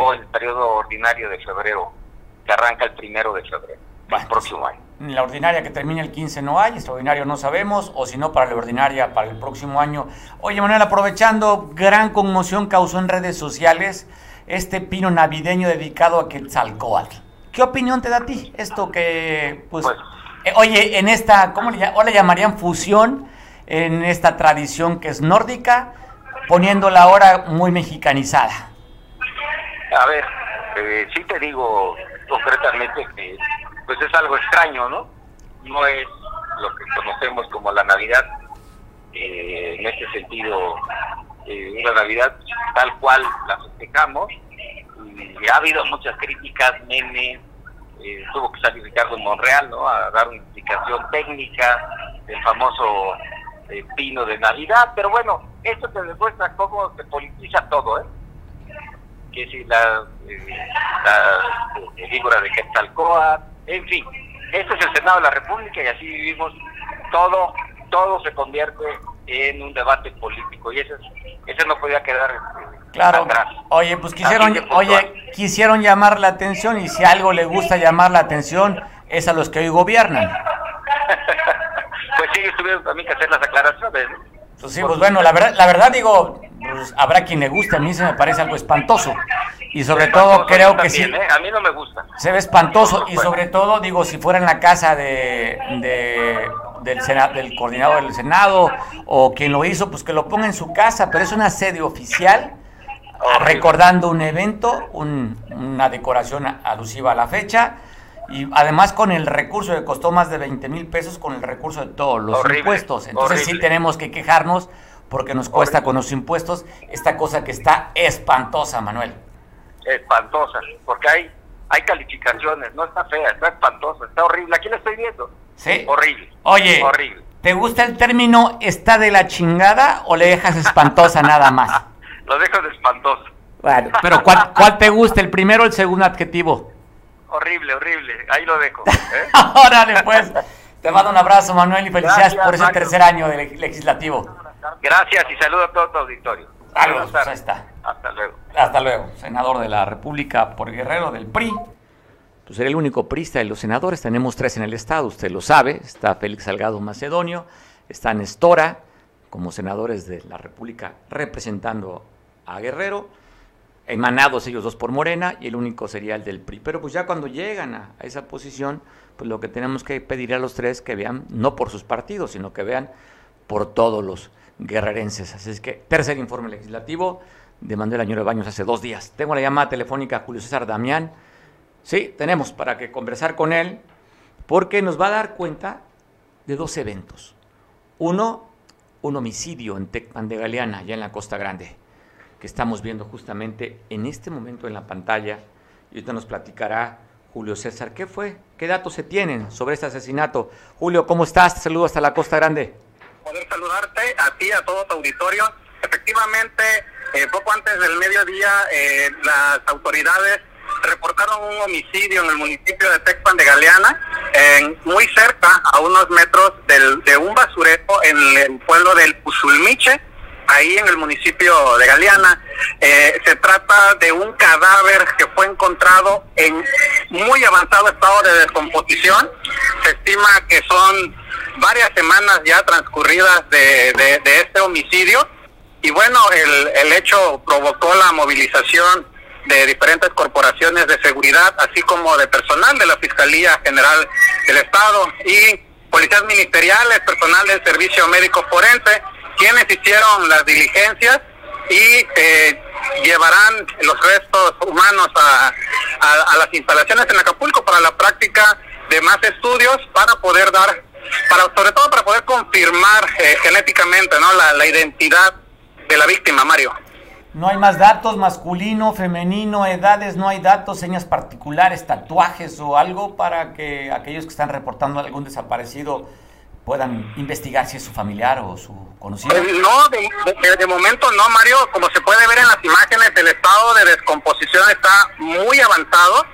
O el periodo ordinario de febrero, que arranca el primero de febrero, el próximo año. La ordinaria que termina el 15 no hay, extraordinario no sabemos, o si no, para la ordinaria para el próximo año. Oye, Manuel, aprovechando, gran conmoción causó en redes sociales este pino navideño dedicado a Quetzalcoatl. ¿Qué opinión te da a ti esto que, pues, pues eh, oye, en esta, ¿cómo le, le llamarían fusión? En esta tradición que es nórdica, poniéndola ahora muy mexicanizada. A ver, eh, sí te digo concretamente que pues es algo extraño, ¿no? No es lo que conocemos como la Navidad, eh, en este sentido, eh, una Navidad tal cual la festejamos. Y ha habido muchas críticas, memes, eh, tuvo que salir Ricardo Monreal, ¿no? A dar una explicación técnica del famoso pino de Navidad, pero bueno, esto te demuestra cómo se politiza todo, ¿eh? Que si la, la figura de Quetzalcóatl, en fin, este es el Senado de la República y así vivimos. Todo, todo se convierte en un debate político y ese, ese no podía quedar este, claro. atrás. Oye, pues quisieron, oye, quisieron llamar la atención y si algo le gusta llamar la atención es a los que hoy gobiernan. pues sí, tuvieron también que hacer las aclaraciones. Pues sí, pues bueno, la verdad, la verdad digo, pues habrá quien le guste, a mí se me parece algo espantoso. Y sobre todo creo que sí. ¿eh? A mí no me gusta. Se ve espantoso y sobre todo, digo, si fuera en la casa de, del, Senado, del coordinador del Senado o quien lo hizo, pues que lo ponga en su casa, pero es una sede oficial recordando un evento, una decoración alusiva a la fecha y además con el recurso que costó más de 20 mil pesos con el recurso de todos los impuestos. Entonces sí tenemos que quejarnos porque nos cuesta con los impuestos esta cosa que está espantosa, Manuel espantosa, porque hay hay calificaciones, no está fea, está espantosa, está horrible. Aquí la estoy viendo. Sí. Horrible. Oye, horrible. ¿te gusta el término está de la chingada o le dejas espantosa nada más? Lo dejas de espantosa. Bueno, pero ¿cuál, ¿cuál te gusta, el primero o el segundo adjetivo? Horrible, horrible. Ahí lo dejo. ¿eh? Órale, pues. Te mando un abrazo, Manuel, y felicidades por ese tercer año de legislativo. Gracias y saludo a todo tu auditorio. Saludos, pues ahí está. Hasta luego. Hasta luego. Senador de la República por Guerrero del PRI. Pues era el único prista de los senadores. Tenemos tres en el Estado, usted lo sabe. Está Félix Salgado Macedonio, está Nestora, como senadores de la República representando a Guerrero. Emanados ellos dos por Morena y el único sería el del PRI. Pero pues ya cuando llegan a, esa posición, pues lo que tenemos que pedir a los tres que vean, no por sus partidos, sino que vean por todos los guerrerenses. Así es que, tercer informe legislativo de Manuel Añoro Baños hace dos días. Tengo la llamada telefónica a Julio César Damián. Sí, tenemos para que conversar con él, porque nos va a dar cuenta de dos eventos. Uno, un homicidio en Tecpan de Galeana, allá en la Costa Grande, que estamos viendo justamente en este momento en la pantalla. Y ahorita nos platicará Julio César. ¿Qué fue? ¿Qué datos se tienen sobre este asesinato? Julio, ¿cómo estás? Te saludo hasta la Costa Grande poder saludarte a ti, a todo tu auditorio. Efectivamente, eh, poco antes del mediodía, eh, las autoridades reportaron un homicidio en el municipio de Texpan de Galeana, en, muy cerca, a unos metros del, de un basurero en el pueblo del Puzulmiche, ahí en el municipio de Galeana. Eh, se trata de un cadáver que fue encontrado en muy avanzado estado de descomposición. Se estima que son varias semanas ya transcurridas de, este homicidio. Y bueno, el, el hecho provocó la movilización de diferentes corporaciones de seguridad, así como de personal de la Fiscalía General del Estado y policías ministeriales, personal del Servicio Médico Forense, quienes hicieron las diligencias y eh, llevarán los restos humanos a, a, a, las instalaciones en Acapulco para la práctica de más estudios para poder dar, para sobre todo para poder confirmar eh, genéticamente no la, la identidad de la víctima, Mario. No hay más datos, masculino, femenino, edades, no hay datos, señas particulares, tatuajes o algo para que aquellos que están reportando algún desaparecido puedan investigar si es su familiar o su Eh, no, de, momento no, Mario. Como se puede ver en las imágenes, el estado de descomposición está muy avanzado.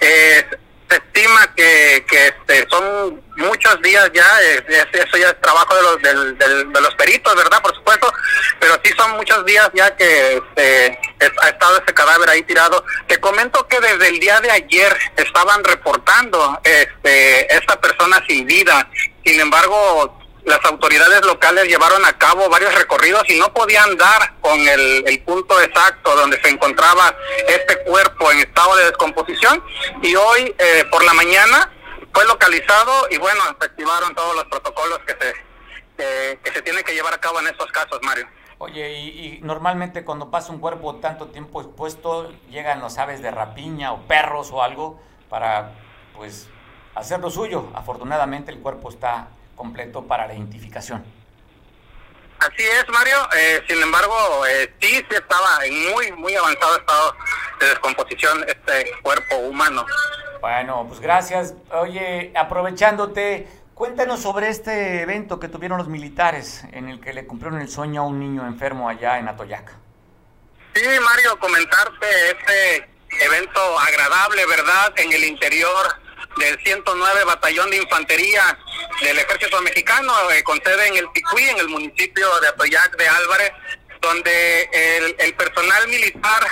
Eh, se estima que, que este, son muchos días ya, es, eso ya es trabajo de los, del, de los peritos, ¿verdad? Por supuesto, pero sí son muchos días ya que este, ha estado ese cadáver ahí tirado. Te comento que desde el día de ayer estaban reportando este, esta persona sin vida, sin embargo, las autoridades locales llevaron a cabo varios recorridos y no podían dar con el, punto exacto donde se encontraba este cuerpo en estado de descomposición y hoy eh, por la mañana fue localizado y bueno, se activaron todos los protocolos que se, que se tienen que llevar a cabo en estos casos, Mario. Oye, y, y, normalmente cuando pasa un cuerpo tanto tiempo expuesto, llegan los aves de rapiña o perros o algo para pues hacer lo suyo. Afortunadamente el cuerpo está completo para la identificación. Así es, Mario. Eh, sin embargo, eh, sí, sí estaba en muy, muy avanzado estado de descomposición este cuerpo humano. Bueno, pues gracias. Oye, aprovechándote, cuéntanos sobre este evento que tuvieron los militares en el que le cumplieron el sueño a un niño enfermo allá en Atoyac. Sí, Mario, comentarte este evento agradable, ¿verdad? En el interior del 109 Batallón de Infantería del Ejército Mexicano, eh, con sede en el Ticuí, en el municipio de Atoyac de Álvarez, donde el, personal militar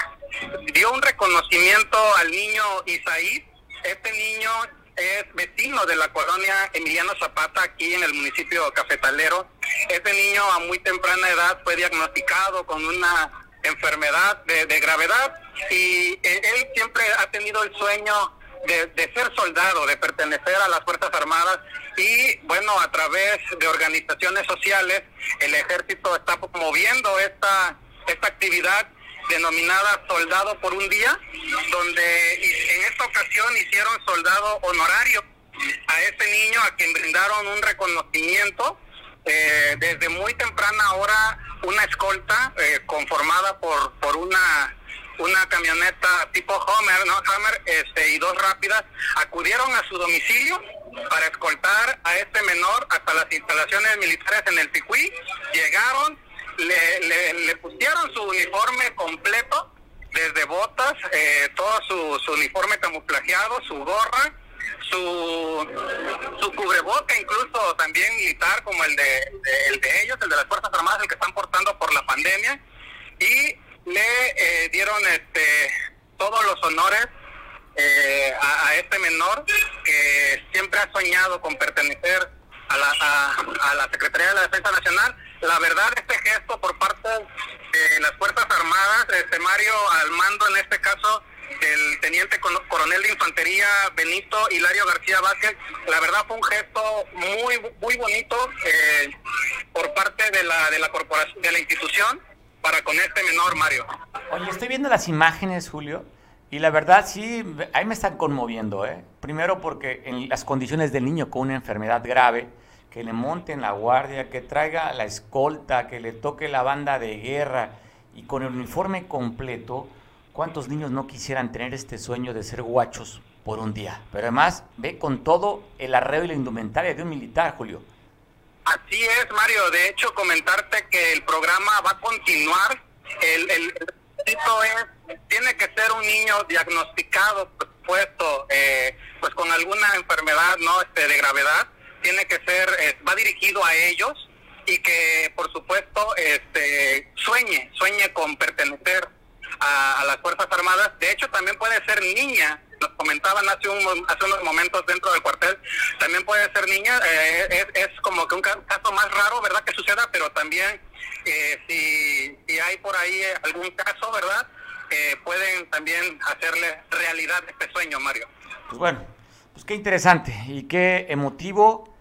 dio un reconocimiento al niño Isaí. Este niño es vecino de la colonia Emiliano Zapata, aquí en el municipio cafetalero. Este niño a muy temprana edad fue diagnosticado con una enfermedad de, de gravedad y eh, él siempre ha tenido el sueño de, de, ser soldado, de pertenecer a las Fuerzas Armadas y bueno, a través de organizaciones sociales, el ejército está promoviendo esta, esta actividad denominada Soldado por un Día, donde en esta ocasión hicieron soldado honorario a ese niño a quien brindaron un reconocimiento eh, desde muy temprana hora una escolta eh, conformada por, por una una camioneta tipo Homer, ¿no? Hammer, este, y dos rápidas, acudieron a su domicilio para escoltar a este menor hasta las instalaciones militares en el Ticuí, llegaron, le, pusieron su uniforme completo, desde botas, eh, todo su, su uniforme camuflajeado, su gorra, su, su cubreboca incluso también militar como el de, de, el de ellos, el de las Fuerzas Armadas, el que están portando por la pandemia, y le eh, dieron este todos los honores eh, a, este menor que siempre ha soñado con pertenecer a la, a, a, la Secretaría de la Defensa Nacional. La verdad, este gesto por parte de las Fuerzas Armadas, este Mario, al mando en este caso del teniente coronel de infantería Benito Hilario García Vázquez, la verdad fue un gesto muy muy bonito eh, por parte de la de la corporación de la institución para con este menor, Mario. Oye, estoy viendo las imágenes, Julio, y la verdad sí, ahí me están conmoviendo, ¿eh? Primero porque en las condiciones del niño con una enfermedad grave, que le monten la guardia, que traiga la escolta, que le toque la banda de guerra y con el uniforme completo, ¿cuántos niños no quisieran tener este sueño de ser guachos por un día? Pero además, ve con todo el arreo y la indumentaria de un militar, Julio. Así es, Mario. De hecho, comentarte que el programa va a continuar. El, el, el es tiene que ser un niño diagnosticado, puesto, eh, pues con alguna enfermedad, ¿no? Este, de gravedad, tiene que ser, eh, va dirigido a ellos y que, por supuesto, este, sueñe, sueñe con pertenecer a, las Fuerzas Armadas. De hecho, también puede ser niña, nos comentaban hace, un, hace unos momentos dentro del cuartel, también puede ser niña, eh, es, es, como que un caso más raro, ¿verdad? Que suceda, pero también eh, si, si hay por ahí algún caso, ¿verdad? Eh, pueden también hacerle realidad este sueño, Mario. Pues bueno, pues qué interesante y qué emotivo,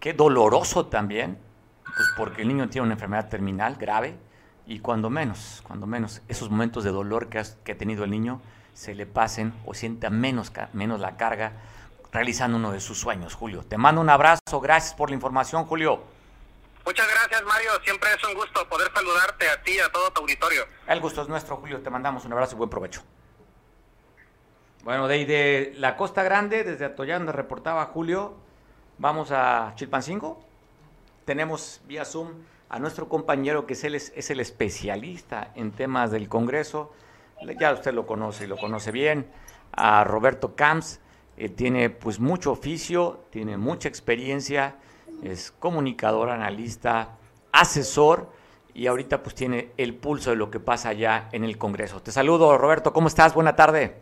qué doloroso también, pues porque el niño tiene una enfermedad terminal grave y cuando menos, cuando menos esos momentos de dolor que, que ha tenido el niño se le pasen o sienta menos, menos la carga realizando uno de sus sueños, Julio. Te mando un abrazo, gracias por la información, Julio. Muchas gracias, Mario. Siempre es un gusto poder saludarte a ti y a todo tu auditorio. El gusto es nuestro, Julio. Te mandamos un abrazo y buen provecho. Bueno, de, la Costa Grande, desde Atoyán, donde reportaba Julio, vamos a Chilpancingo. Tenemos vía Zoom a nuestro compañero que es el, es el especialista en temas del Congreso. Ya usted lo conoce y lo conoce bien. A Roberto Camps. tiene pues mucho oficio, tiene mucha experiencia, es comunicador, analista, asesor y ahorita pues tiene el pulso de lo que pasa allá en el Congreso. Te saludo, Roberto. ¿Cómo estás? Buena tarde.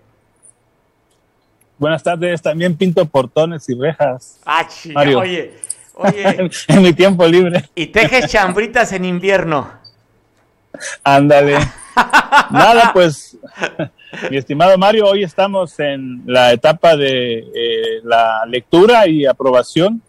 Buenas tardes. También pinto portones y rejas. Ah, Mario. Oye, Oye. en mi tiempo libre. Y tejes chambritas en invierno. Ándale. Nada, pues, mi estimado Mario, hoy estamos en la etapa de eh, la lectura y aprobación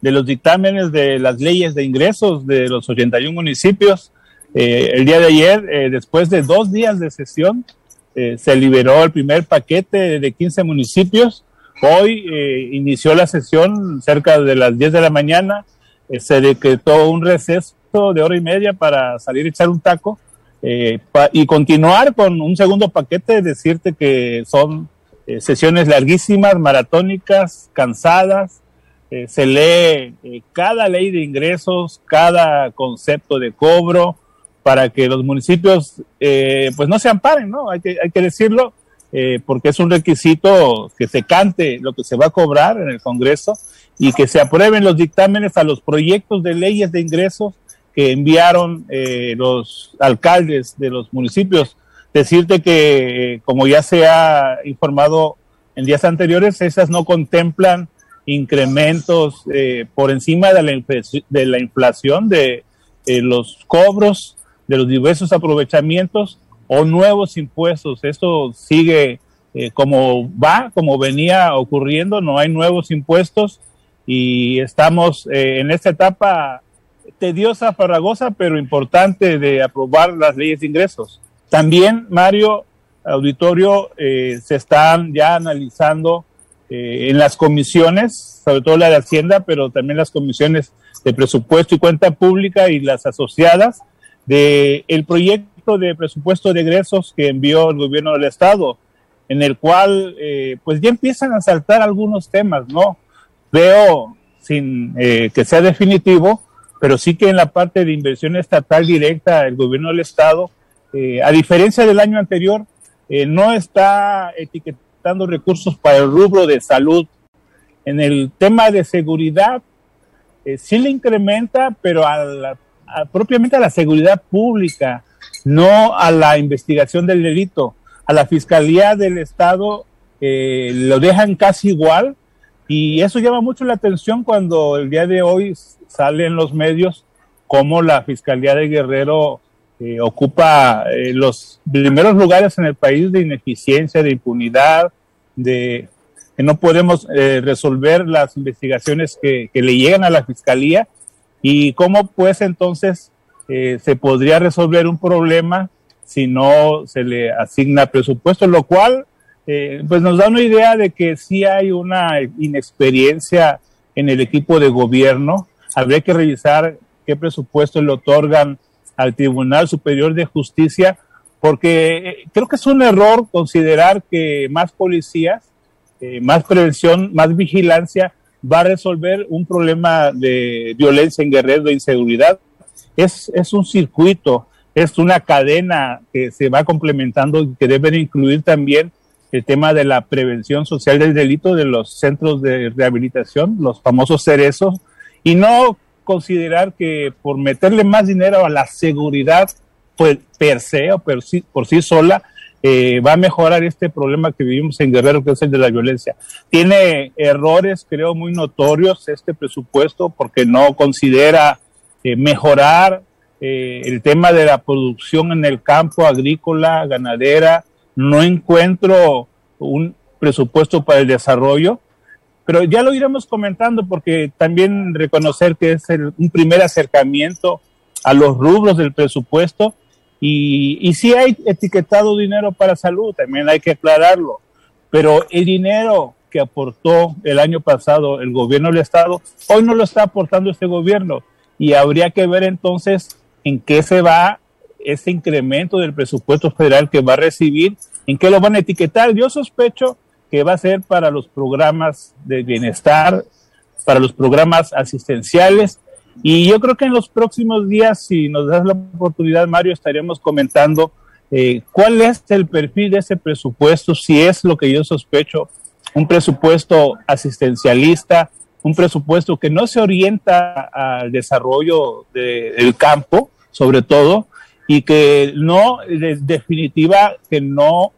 de los dictámenes de las leyes de ingresos de los 81 municipios. Eh, el día de ayer, eh, después de dos días de sesión, se liberó el primer paquete de 15 municipios Hoy eh, inició la sesión cerca de las 10 de la mañana. Eh, se decretó un receso de hora y media para salir a echar un taco eh, y continuar con un segundo paquete. Decirte que son sesiones larguísimas, maratónicas, cansadas. se lee cada ley de ingresos, cada concepto de cobro para que los municipios pues no se amparen, ¿no? Hay que, hay que decirlo eh, porque es un requisito que se cante lo que se va a cobrar en el Congreso y que se aprueben los dictámenes a los proyectos de leyes de ingresos que enviaron eh, los alcaldes de los municipios. Decirte que, eh, como ya se ha informado en días anteriores, esas no contemplan incrementos por encima de la, de la inflación de los cobros, de los diversos aprovechamientos o nuevos impuestos. Esto sigue eh, como va, como venía ocurriendo, no hay nuevos impuestos y estamos eh, en esta etapa tediosa, farragosa, pero importante de aprobar las leyes de ingresos. También, Mario, auditorio, eh, se están ya analizando en las comisiones, sobre todo la de Hacienda, pero también las comisiones de presupuesto y cuenta pública y las asociadas, de el proyecto de presupuesto de egresos que envió el gobierno del estado, en el cual eh, pues ya empiezan a saltar algunos temas, ¿no? Veo, sin eh, que sea definitivo, pero sí que en la parte de inversión estatal directa el gobierno del estado, eh, a diferencia del año anterior, no está etiquetando recursos para el rubro de salud. En el tema de seguridad, sí le incrementa, pero a propiamente a la seguridad pública, no a la investigación del delito. A la Fiscalía del Estado eh, lo dejan casi igual y eso llama mucho la atención cuando el día de hoy sale en los medios cómo la Fiscalía de Guerrero eh, ocupa eh, los primeros lugares en el país de ineficiencia, de impunidad, de que no podemos resolver las investigaciones que, le llegan a la Fiscalía. Y cómo pues entonces eh, se podría resolver un problema si no se le asigna presupuesto, lo cual eh, pues nos da una idea de que sí hay una inexperiencia en el equipo de gobierno. Habría que revisar qué presupuesto le otorgan al Tribunal Superior de Justicia, porque eh, creo que es un error considerar que más policías, más prevención, más vigilancia va a resolver un problema de violencia en Guerrero, de inseguridad es, es un circuito es una cadena que se va complementando y que debe incluir también el tema de la prevención social del delito de los centros de rehabilitación, los famosos cerezos, y no considerar que por meterle más dinero a la seguridad pues, per se o por sí, por sí sola, eh, va a mejorar este problema que vivimos en Guerrero, que es el de la violencia. Tiene errores, creo, muy notorios este presupuesto porque no considera eh, mejorar eh, el tema de la producción en el campo agrícola, ganadera. No encuentro un presupuesto para el desarrollo, pero ya lo iremos comentando porque también reconocer que es un primer acercamiento a los rubros del presupuesto y, y si hay etiquetado dinero para salud, también hay que aclararlo. Pero el dinero que aportó el año pasado el gobierno del Estado, hoy no lo está aportando este gobierno. Y habría que ver entonces en qué se va ese incremento del presupuesto federal que va a recibir, en qué lo van a etiquetar. Yo sospecho que va a ser para los programas de bienestar, para los programas asistenciales y yo creo que en los próximos días, si nos das la oportunidad, Mario, estaremos comentando eh, cuál es el perfil de ese presupuesto, si es lo que yo sospecho, un presupuesto asistencialista, un presupuesto que no se orienta al desarrollo del campo, sobre todo, y que no, de definitiva, que no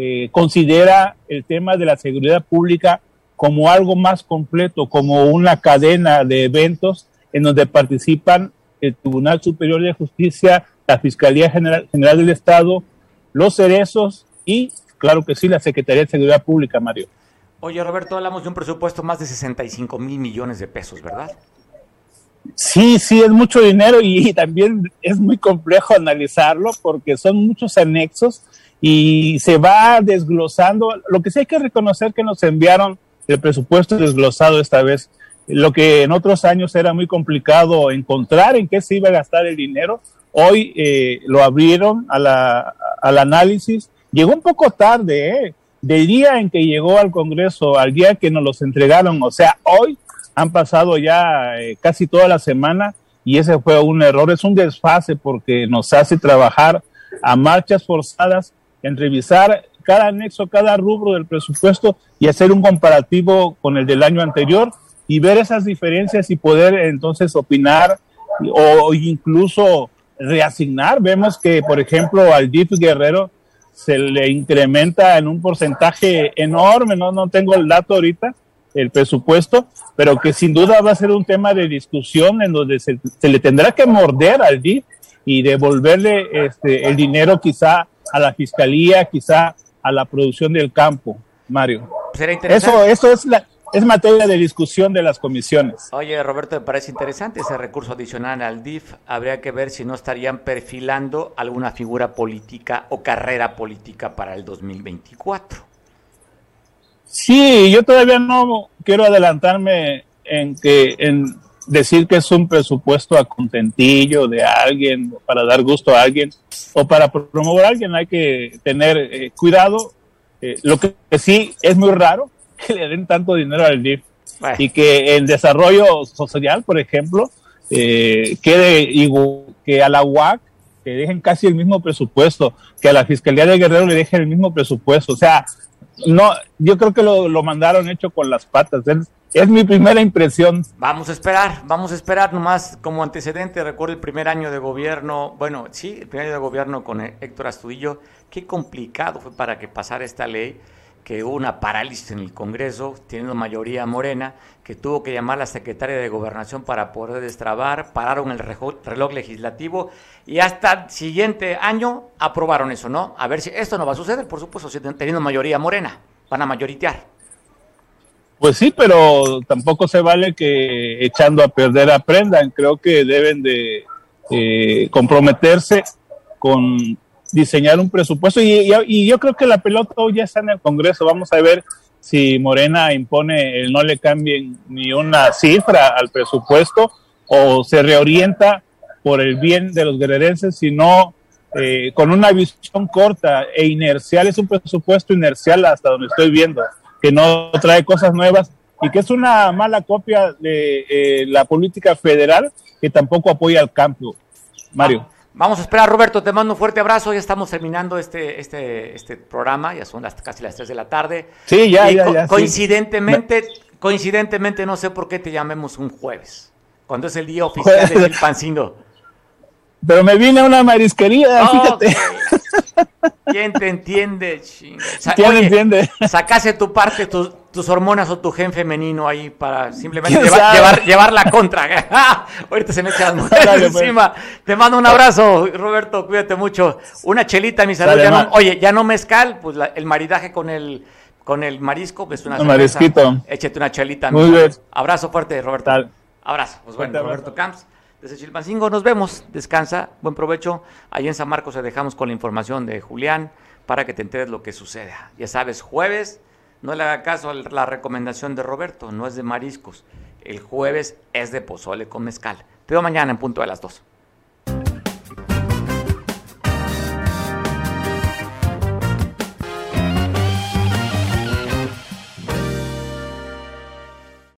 eh, considera el tema de la seguridad pública como algo más completo, como una cadena de eventos en donde participan el Tribunal Superior de Justicia, la Fiscalía General, General del Estado, los cerezos y, claro que sí, la Secretaría de Seguridad Pública, Mario. Oye, Roberto, hablamos de un presupuesto más de 65 mil millones de pesos, ¿verdad? Sí, sí, es mucho dinero y también es muy complejo analizarlo porque son muchos anexos y se va desglosando. Lo que sí hay que reconocer que nos enviaron el presupuesto desglosado esta vez lo que en otros años era muy complicado encontrar en qué se iba a gastar el dinero, hoy eh, lo abrieron a la, al análisis. Llegó un poco tarde, ¿eh? del día en que llegó al Congreso al día que nos los entregaron, o sea, hoy han pasado ya eh, casi toda la semana y ese fue un error, es un desfase porque nos hace trabajar a marchas forzadas en revisar cada anexo, cada rubro del presupuesto y hacer un comparativo con el del año anterior y ver esas diferencias y poder entonces opinar o incluso reasignar. Vemos que, por ejemplo, al DIF Guerrero se le incrementa en un porcentaje enorme, no, no tengo el dato ahorita, el presupuesto, pero que sin duda va a ser un tema de discusión en donde se, le tendrá que morder al DIF y devolverle este, el dinero quizá a la fiscalía, quizá a la producción del campo, Mario. Eso, eso es la, es materia de discusión de las comisiones. Oye, Roberto, me parece interesante ese recurso adicional al DIF. Habría que ver si no estarían perfilando alguna figura política o carrera política para el 2024. Sí, yo todavía no quiero adelantarme en que en decir que es un presupuesto a contentillo de alguien para dar gusto a alguien o para promover a alguien hay que tener eh, cuidado. Eh, lo que sí es muy raro que le den tanto dinero al DIF y que el desarrollo social, por ejemplo, eh, quede igual que a la UAC que dejen casi el mismo presupuesto, que a la Fiscalía de Guerrero le dejen el mismo presupuesto. O sea, no, yo creo que lo, lo mandaron hecho con las patas. Es, es, mi primera impresión. Vamos a esperar, vamos a esperar nomás como antecedente. Recuerdo el primer año de gobierno, bueno, sí, el primer año de gobierno con Héctor Astudillo. Qué complicado fue para que pasara esta ley que hubo una parálisis en el Congreso, teniendo mayoría morena, que tuvo que llamar a la secretaria de Gobernación para poder destrabar, pararon el reloj legislativo y hasta el siguiente año aprobaron eso, ¿no? A ver si esto no va a suceder, por supuesto, teniendo mayoría morena, van a mayoritear. Pues sí, pero tampoco se vale que echando a perder aprendan. Creo que deben de eh, comprometerse con diseñar un presupuesto y, yo creo que la pelota hoy ya está en el Congreso. Vamos a ver si Morena impone el no le cambien ni una cifra al presupuesto o se reorienta por el bien de los guerrerenses, sino eh, con una visión corta e inercial. Es un presupuesto inercial hasta donde estoy viendo, que no trae cosas nuevas y que es una mala copia de eh, la política federal que tampoco apoya al campo. Mario. Vamos a esperar, Roberto, te mando un fuerte abrazo. Ya estamos terminando este, este, este programa, ya son las, casi las 3 de la tarde. Sí, ya, Y ya, co- ya. sí. Coincidentemente, coincidentemente, no sé por qué te llamemos un jueves, cuando es el día oficial de Jueves. Chilpancingo. Pero me vine a una marisquería, Ok. fíjate. ¿Quién te entiende? chinga? ¿Quién oye, entiende? Sacaste tu parte, tus, tus hormonas o tu gen femenino ahí para simplemente ¿Quién llevar, sabe? llevar, llevar la contra. Ahorita se me echan las mujeres Dale, pues. encima. Te mando un abrazo, Roberto, cuídate mucho. Una chelita, mi salud. Dale, Ya no- ma. oye, ya no mezcal, pues la- el maridaje con el con el marisco, pues una Un cerveza. marisquito. Échate una chelita. Muy bien. Abrazo fuerte, Roberto. Tal. Abrazo. Pues bueno. Roberto Camps. Desde Chilpancingo nos vemos. Descansa. Buen provecho. Ahí en San Marcos te dejamos con la información de Julián para que te enteres lo que sucede. Ya sabes, jueves, no le haga caso a la recomendación de Roberto, no es de mariscos. El jueves es de pozole con mezcal. Te veo mañana en punto de las dos.